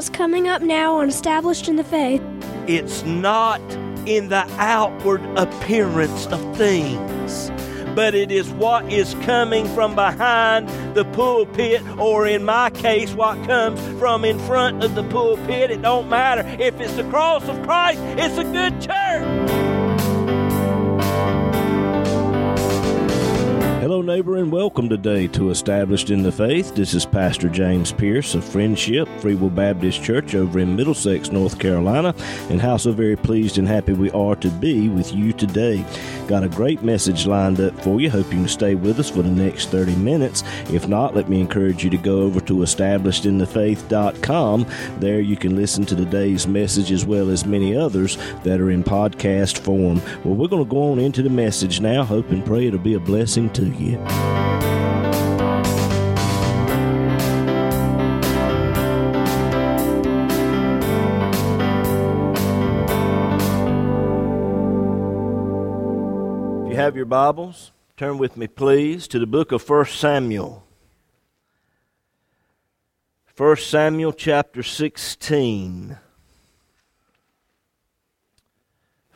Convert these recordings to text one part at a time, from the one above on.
what's coming up now on Established in the Faith. It's not in the outward appearance of things, but it is what is coming from behind the pulpit, or in my case, what comes from in front of the pulpit. It don't matter. If it's the cross of Christ, it's a good church. Neighbor, and welcome today to Established in the Faith. This is Pastor James Pierce of Friendship Free Will Baptist Church over in Middlesex, North Carolina, and how so very pleased and happy we are to be with you today. Got a great message lined up for you. Hope you can stay with us for the next 30 minutes. If not, let me encourage you to go over to establishedinthefaith.com. There you can listen to today's message as well as many others that are in podcast form. Well, we're going to go on into the message now. Hope and pray it'll be a blessing to you. If you have your Bibles, turn with me, please, to the book of 1 Samuel. 1 Samuel chapter 16.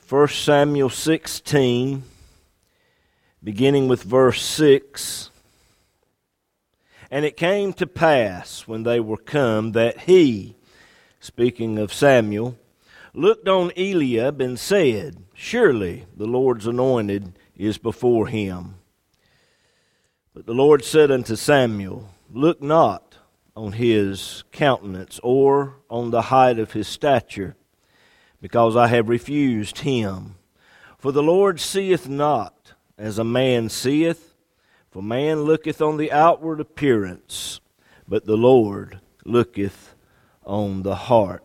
1 Samuel 16 beginning with verse 6. And it came to pass when they were come that he, speaking of Samuel, looked on Eliab and said, Surely the Lord's anointed is before him. But the Lord said unto Samuel, Look not on his countenance or on the height of his stature, because I have refused him. For the Lord seeth not as a man seeth. For man looketh on the outward appearance, but the Lord looketh on the heart.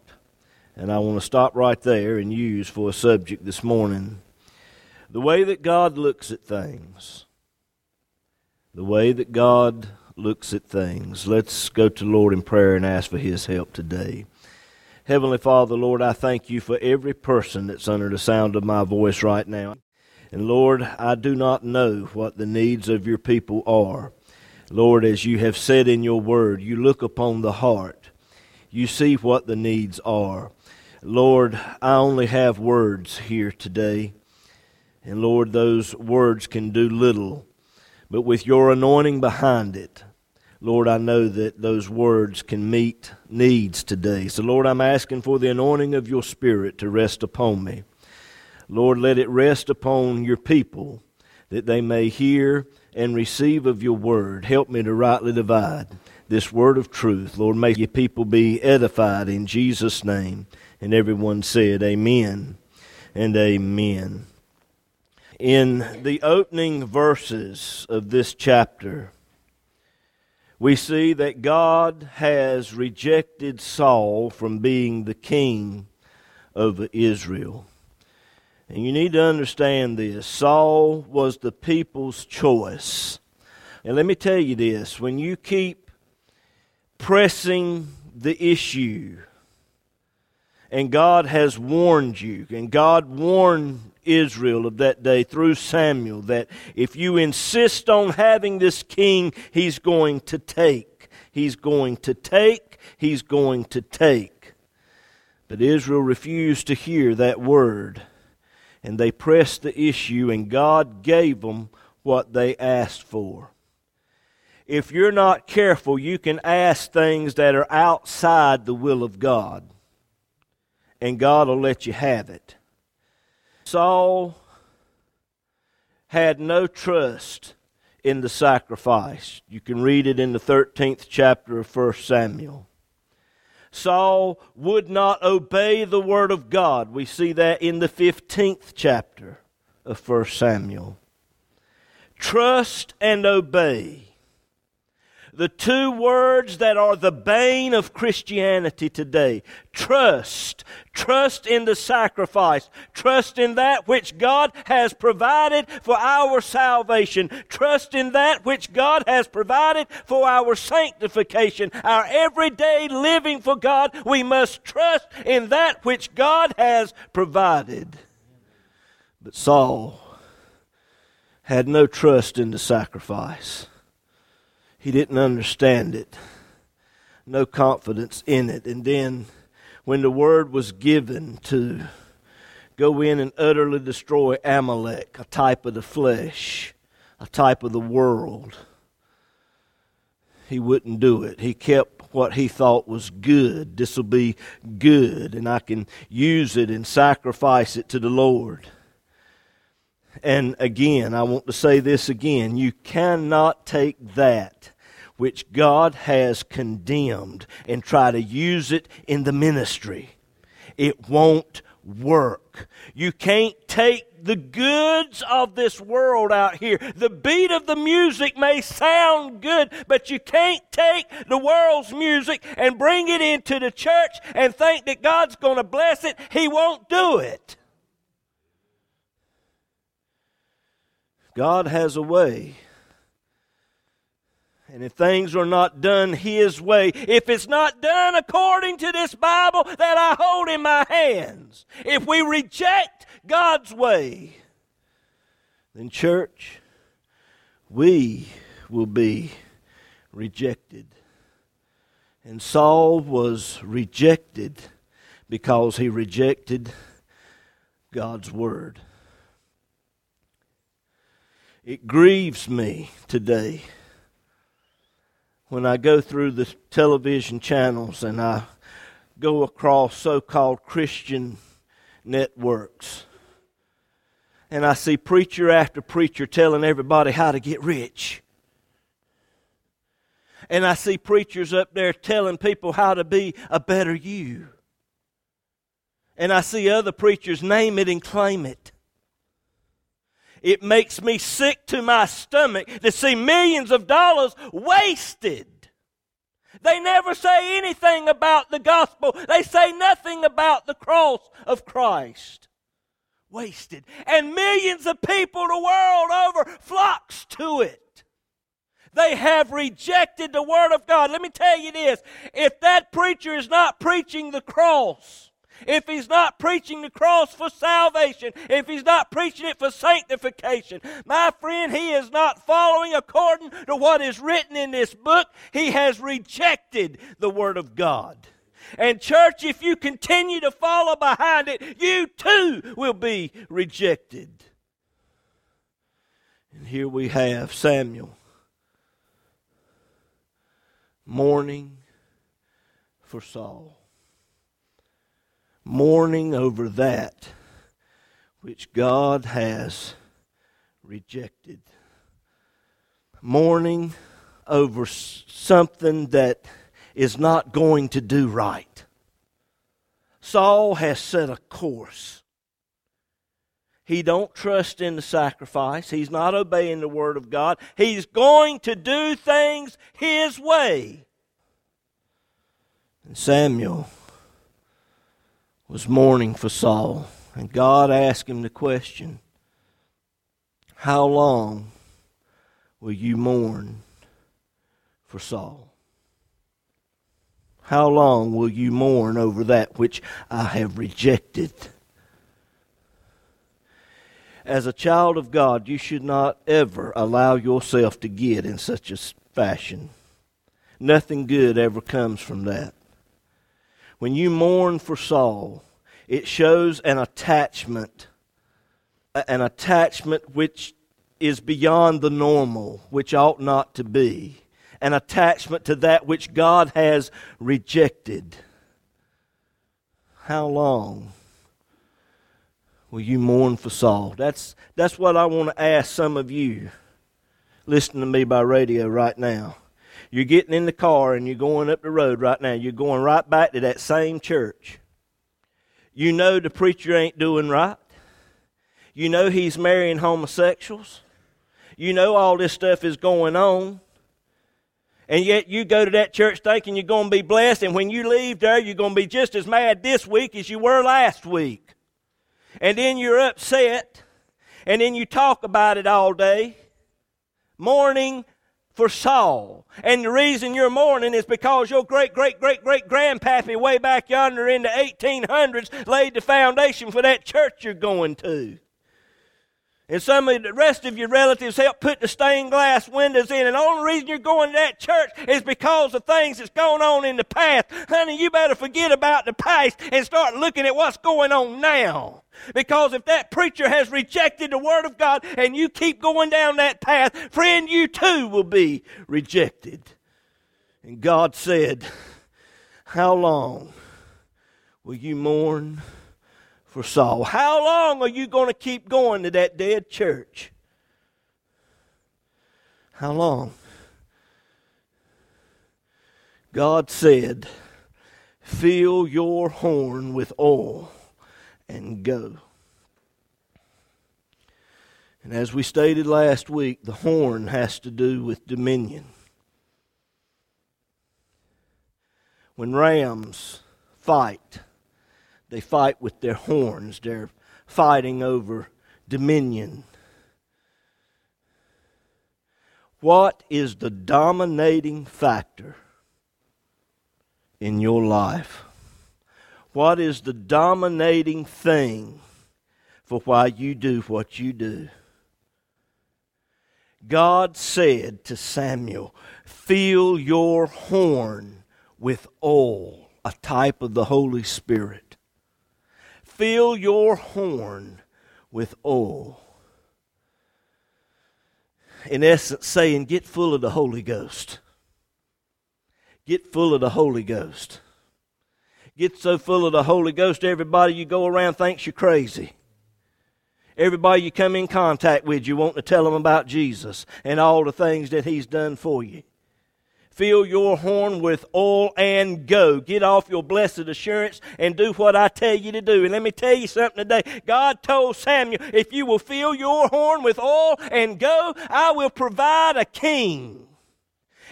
And I want to stop right there and use for a subject this morning the way that God looks at things. The way that God looks at things. Let's go to Lord in prayer and ask for His help today. Heavenly Father, Lord, I thank you for every person that's under the sound of my voice right now. And Lord, I do not know what the needs of your people are. Lord, as you have said in your word, you look upon the heart. You see what the needs are. Lord, I only have words here today. And Lord, those words can do little. But with your anointing behind it, Lord, I know that those words can meet needs today. So, Lord, I'm asking for the anointing of your Spirit to rest upon me. Lord, let it rest upon your people that they may hear and receive of your word. Help me to rightly divide this word of truth. Lord, may your people be edified in Jesus' name. And everyone said, Amen and Amen. In the opening verses of this chapter, we see that God has rejected Saul from being the king of Israel. And you need to understand this Saul was the people's choice. And let me tell you this when you keep pressing the issue, and God has warned you, and God warned Israel of that day through Samuel that if you insist on having this king, he's going to take. He's going to take. He's going to take. But Israel refused to hear that word and they pressed the issue, and God gave them what they asked for. If you're not careful, you can ask things that are outside the will of God, and God will let you have it. Saul had no trust in the sacrifice. You can read it in the 13th chapter of 1 Samuel. Saul would not obey the word of God. We see that in the 15th chapter of 1 Samuel. Trust and obey the two words that are the bane of Christianity today. Trust. Trust in the sacrifice. Trust in that which God has provided for our salvation. Trust in that which God has provided for our sanctification. Our everyday living for God, we must trust in that which God has provided. But Saul had no trust in the sacrifice. He didn't understand it. no confidence in it. And then when the word was given to go in and utterly destroy Amalek, a type of the flesh, a type of the world, he wouldn't do it. He kept what he thought was good. This will be good, and I can use it and sacrifice it to the Lord. And again, I want to say this again you cannot take that which God has condemned and try to use it in the ministry. It won't work. You can't take the goods of this world out here. The beat of the music may sound good, but you can't take the world's music and bring it into the church and think that God's going to bless it. He won't do it. God has a way. And if things are not done His way, if it's not done according to this Bible that I hold in my hands, if we reject God's way, then, church, we will be rejected. And Saul was rejected because he rejected God's word. It grieves me today when I go through the television channels and I go across so called Christian networks and I see preacher after preacher telling everybody how to get rich. And I see preachers up there telling people how to be a better you. And I see other preachers name it and claim it. It makes me sick to my stomach to see millions of dollars wasted. They never say anything about the gospel. They say nothing about the cross of Christ. Wasted. And millions of people the world over flocks to it. They have rejected the Word of God. Let me tell you this. If that preacher is not preaching the cross, if he's not preaching the cross for salvation, if he's not preaching it for sanctification, my friend, he is not following according to what is written in this book. He has rejected the Word of God. And, church, if you continue to follow behind it, you too will be rejected. And here we have Samuel mourning for Saul mourning over that which God has rejected. Mourning over something that is not going to do right. Saul has set a course. He don't trust in the sacrifice. He's not obeying the word of God. He's going to do things his way. And Samuel was mourning for Saul. And God asked him the question How long will you mourn for Saul? How long will you mourn over that which I have rejected? As a child of God, you should not ever allow yourself to get in such a fashion. Nothing good ever comes from that. When you mourn for Saul, it shows an attachment, an attachment which is beyond the normal, which ought not to be, an attachment to that which God has rejected. How long will you mourn for Saul? That's, that's what I want to ask some of you listening to me by radio right now. You're getting in the car and you're going up the road right now. You're going right back to that same church. You know the preacher ain't doing right. You know he's marrying homosexuals. You know all this stuff is going on. And yet you go to that church thinking you're going to be blessed, and when you leave there, you're going to be just as mad this week as you were last week. And then you're upset, and then you talk about it all day. Mourning for Saul. And the reason you're mourning is because your great, great, great, great grandpappy way back yonder in the 1800s laid the foundation for that church you're going to. And some of the rest of your relatives help put the stained glass windows in. And the only reason you're going to that church is because of things that's going on in the past. Honey, you better forget about the past and start looking at what's going on now. Because if that preacher has rejected the Word of God and you keep going down that path, friend, you too will be rejected. And God said, How long will you mourn? For Saul. How long are you going to keep going to that dead church? How long? God said, Fill your horn with oil and go. And as we stated last week, the horn has to do with dominion. When rams fight, they fight with their horns. They're fighting over dominion. What is the dominating factor in your life? What is the dominating thing for why you do what you do? God said to Samuel, Fill your horn with oil, a type of the Holy Spirit fill your horn with oil. In essence, saying, get full of the Holy Ghost. Get full of the Holy Ghost. Get so full of the Holy Ghost, everybody you go around thinks you're crazy. Everybody you come in contact with, you want to tell them about Jesus and all the things that He's done for you fill your horn with oil and go. Get off your blessed assurance and do what I tell you to do. And let me tell you something today. God told Samuel, if you will fill your horn with oil and go, I will provide a king.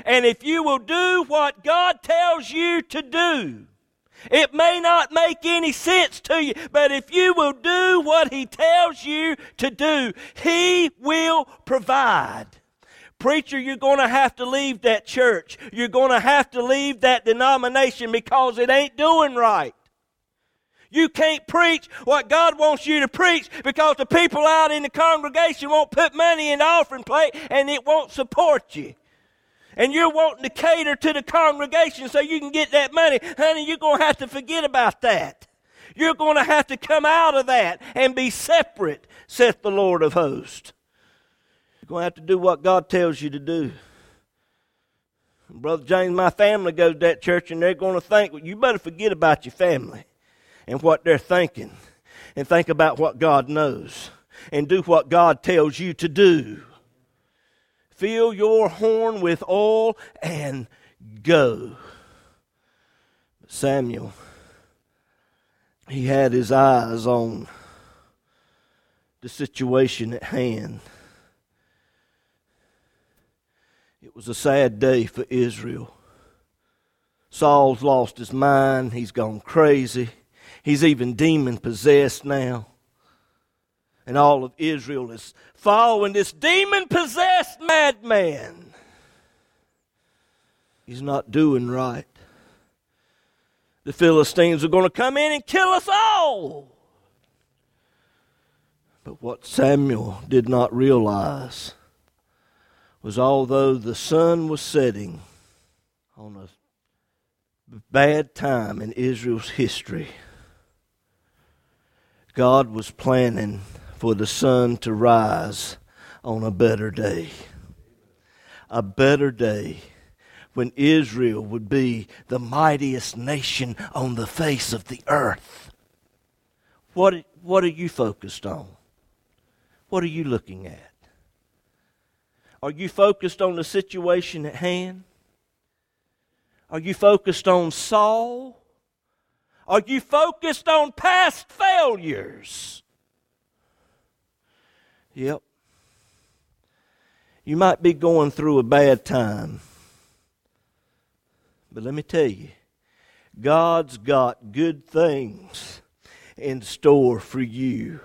And if you will do what God tells you to do, it may not make any sense to you, but if you will do what He tells you to do, He will provide. Preacher, you're going to have to leave that church. You're going to have to leave that denomination because it ain't doing right. You can't preach what God wants you to preach because the people out in the congregation won't put money in the offering plate and it won't support you. And you're wanting to cater to the congregation so you can get that money. Honey, you're going to have to forget about that. You're going to have to come out of that and be separate, saith the Lord of hosts. You're going to have to do what God tells you to do. Brother James, my family goes to that church and they're going to think, well, you better forget about your family and what they're thinking and think about what God knows and do what God tells you to do. Fill your horn with oil and go. Samuel, he had his eyes on the situation at hand. It was a sad day for Israel. Saul's lost his mind. He's gone crazy. He's even demon possessed now. And all of Israel is following this demon possessed madman. He's not doing right. The Philistines are going to come in and kill us all. But what Samuel did not realize was although the sun was setting on a bad time in Israel's history, God was planning for the sun to rise on a better day. A better day when Israel would be the mightiest nation on the face of the earth. What, what are you focused on? What are you looking at? Are you focused on the situation at hand? Are you focused on Saul? Are you focused on past failures? Yep. You might be going through a bad time. But let me tell you, God's got good things in store for you.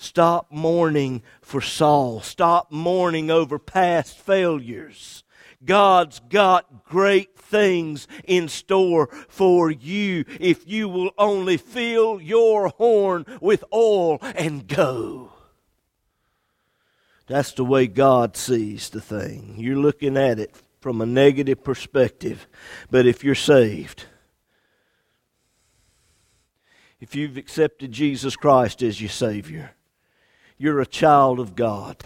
Stop mourning for Saul. Stop mourning over past failures. God's got great things in store for you if you will only fill your horn with oil and go. That's the way God sees the thing. You're looking at it from a negative perspective. But if you're saved, if you've accepted Jesus Christ as your Savior, you're a child of God.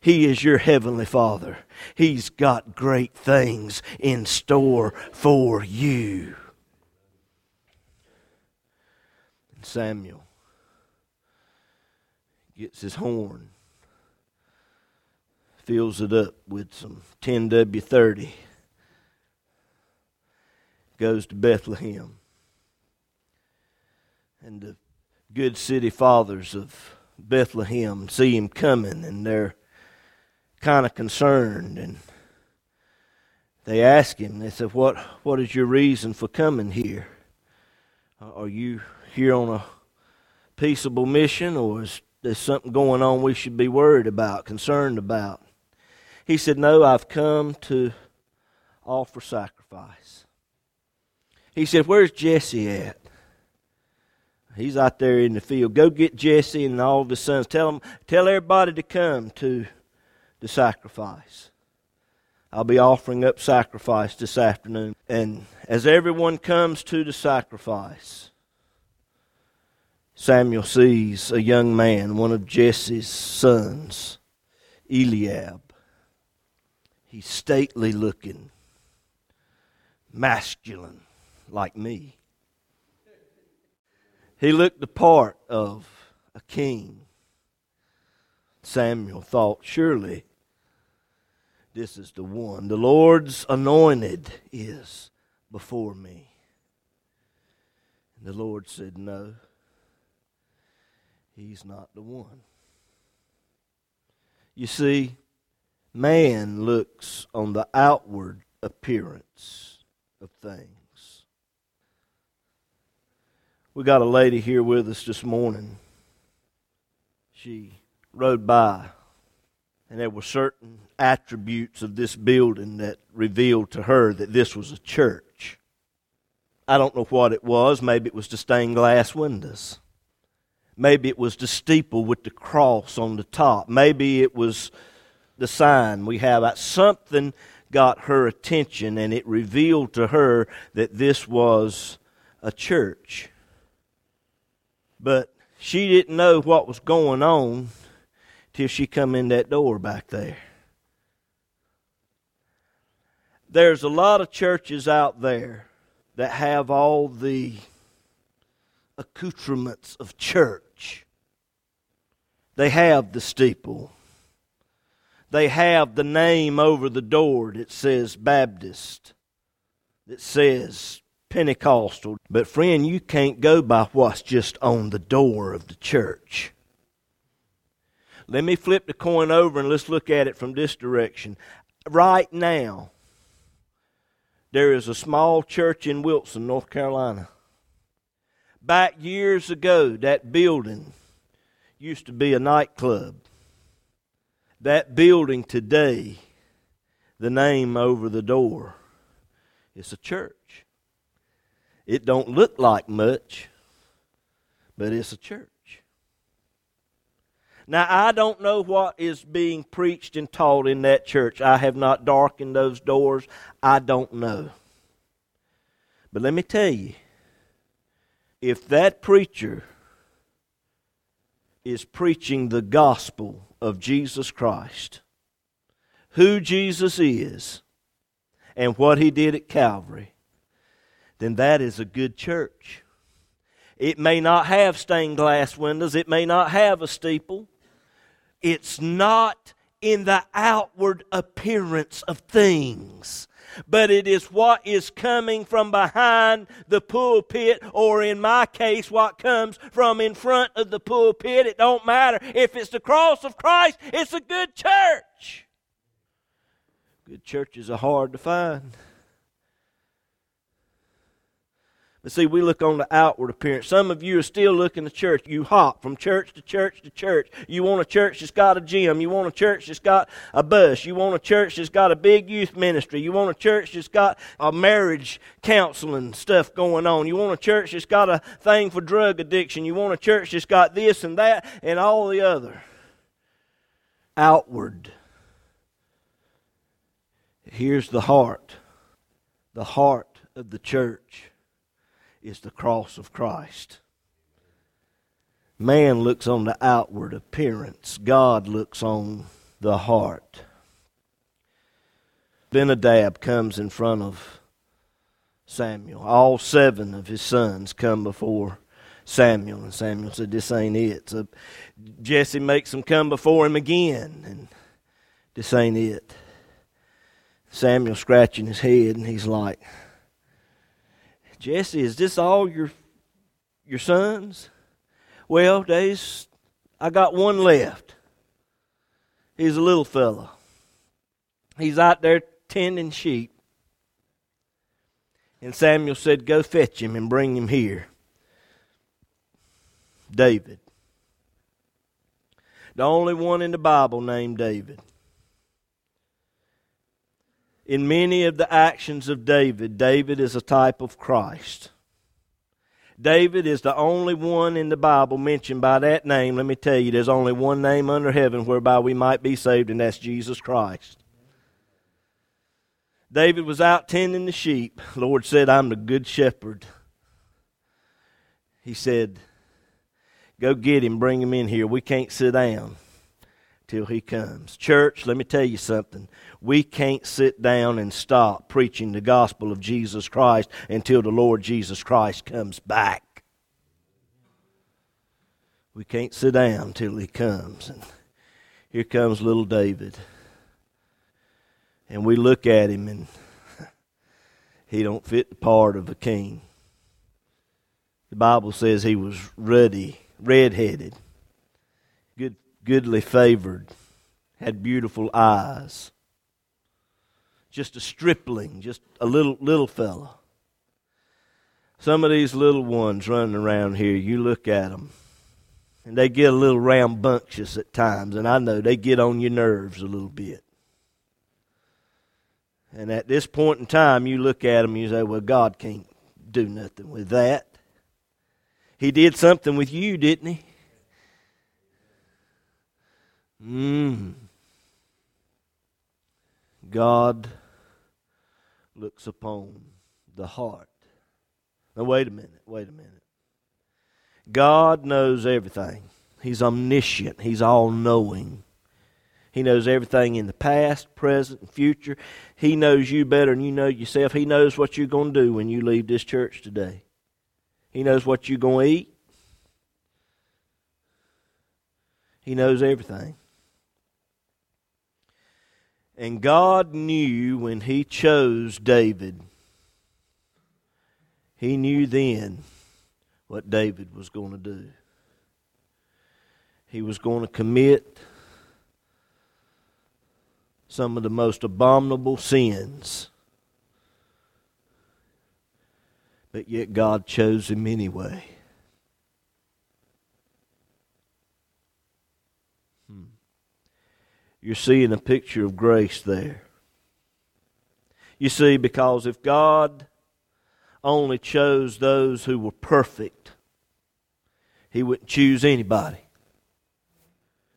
He is your Heavenly Father. He's got great things in store for you. And Samuel gets his horn, fills it up with some 10W30, goes to Bethlehem. And the good city fathers of Bethlehem see him coming, and they're kind of concerned. And they ask him, they said, What, what is your reason for coming here? Uh, are you here on a peaceable mission, or is there something going on we should be worried about, concerned about? He said, No, I've come to offer sacrifice. He said, Where's Jesse at? He's out there in the field. Go get Jesse and all of his sons. Tell them, tell everybody to come to the sacrifice. I'll be offering up sacrifice this afternoon. And as everyone comes to the sacrifice, Samuel sees a young man, one of Jesse's sons, Eliab. He's stately looking, masculine, like me. He looked the part of a king. Samuel thought, surely this is the one. The Lord's anointed is before me. And the Lord said, No, he's not the one. You see, man looks on the outward appearance of things. We got a lady here with us this morning. She rode by, and there were certain attributes of this building that revealed to her that this was a church. I don't know what it was. Maybe it was the stained glass windows. Maybe it was the steeple with the cross on the top. Maybe it was the sign we have. Something got her attention, and it revealed to her that this was a church. But she didn't know what was going on till she come in that door back there. There's a lot of churches out there that have all the accoutrements of church. They have the steeple. They have the name over the door that says Baptist, that says Pentecostal. But, friend, you can't go by what's just on the door of the church. Let me flip the coin over and let's look at it from this direction. Right now, there is a small church in Wilson, North Carolina. Back years ago, that building used to be a nightclub. That building today, the name over the door, is a church. It don't look like much, but it's a church. Now, I don't know what is being preached and taught in that church. I have not darkened those doors. I don't know. But let me tell you if that preacher is preaching the gospel of Jesus Christ, who Jesus is, and what he did at Calvary, then that is a good church. It may not have stained glass windows, it may not have a steeple. It's not in the outward appearance of things, but it is what is coming from behind the pulpit, or in my case, what comes from in front of the pulpit. It don't matter. If it's the cross of Christ, it's a good church. Good churches are hard to find. But see, we look on the outward appearance. Some of you are still looking to church. You hop from church to church to church. You want a church that's got a gym. You want a church that's got a bus. You want a church that's got a big youth ministry. You want a church that's got a marriage counseling stuff going on. You want a church that's got a thing for drug addiction. You want a church that's got this and that and all the other. outward. Here's the heart. The heart of the church is the cross of Christ. Man looks on the outward appearance, God looks on the heart. Abinadab comes in front of Samuel. All seven of his sons come before Samuel, and Samuel said, This ain't it. So Jesse makes them come before him again, and this ain't it. Samuel scratching his head, and he's like, Jesse, is this all your your sons? Well, there's I got one left. He's a little fellow. He's out there tending sheep. And Samuel said, Go fetch him and bring him here. David. The only one in the Bible named David. In many of the actions of David, David is a type of Christ. David is the only one in the Bible mentioned by that name. Let me tell you, there's only one name under heaven whereby we might be saved, and that's Jesus Christ. David was out tending the sheep. The Lord said, I'm the good shepherd. He said, Go get him, bring him in here. We can't sit down till he comes. Church, let me tell you something. We can't sit down and stop preaching the gospel of Jesus Christ until the Lord Jesus Christ comes back. We can't sit down till he comes. And here comes little David. And we look at him and he don't fit the part of a king. The Bible says he was ruddy, red-headed, good, goodly favored, had beautiful eyes. Just a stripling, just a little little fellow. Some of these little ones running around here, you look at them, and they get a little rambunctious at times, and I know they get on your nerves a little bit. And at this point in time, you look at them and you say, well, God can't do nothing with that. He did something with you, didn't he? Mm. God looks upon the heart. Now, wait a minute, wait a minute. God knows everything. He's omniscient, He's all knowing. He knows everything in the past, present, and future. He knows you better than you know yourself. He knows what you're going to do when you leave this church today. He knows what you're going to eat. He knows everything. And God knew when He chose David, He knew then what David was going to do. He was going to commit some of the most abominable sins. But yet God chose him anyway. You're seeing a picture of grace there. You see, because if God only chose those who were perfect, He wouldn't choose anybody.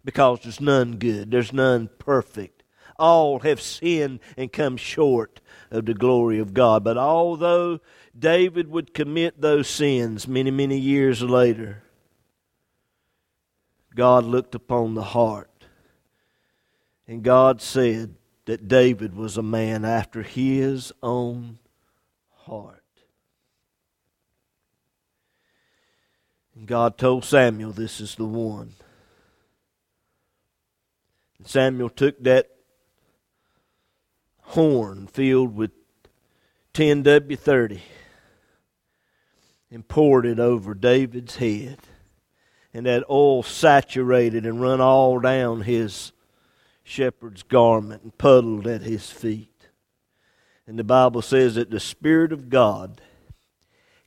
Because there's none good, there's none perfect all have sinned and come short of the glory of God. But although David would commit those sins many, many years later, God looked upon the heart. And God said that David was a man after his own heart. And God told Samuel, This is the one. And Samuel took that horn filled with 10W30 and poured it over David's head. And that oil saturated and run all down his shepherd's garment and puddled at his feet. And the Bible says that the Spirit of God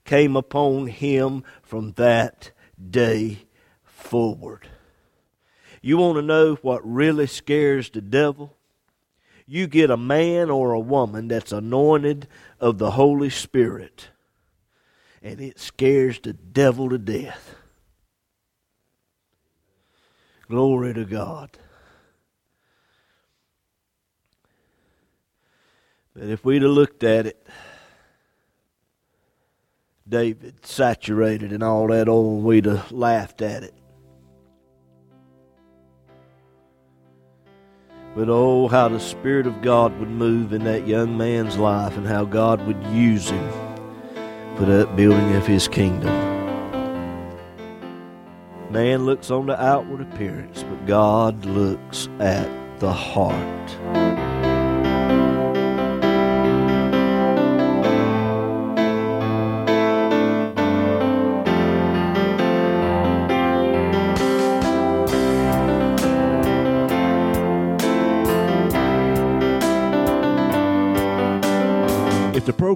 came upon him from that day forward. You want to know what really scares the devil? you get a man or a woman that's anointed of the Holy Spirit, and it scares the devil to death. Glory to God. But if we'd have looked at it, David saturated in all that oil, we'd have laughed at it. But oh, how the Spirit of God would move in that young man's life and how God would use him for the upbuilding of his kingdom. Man looks on the outward appearance, but God looks at the heart.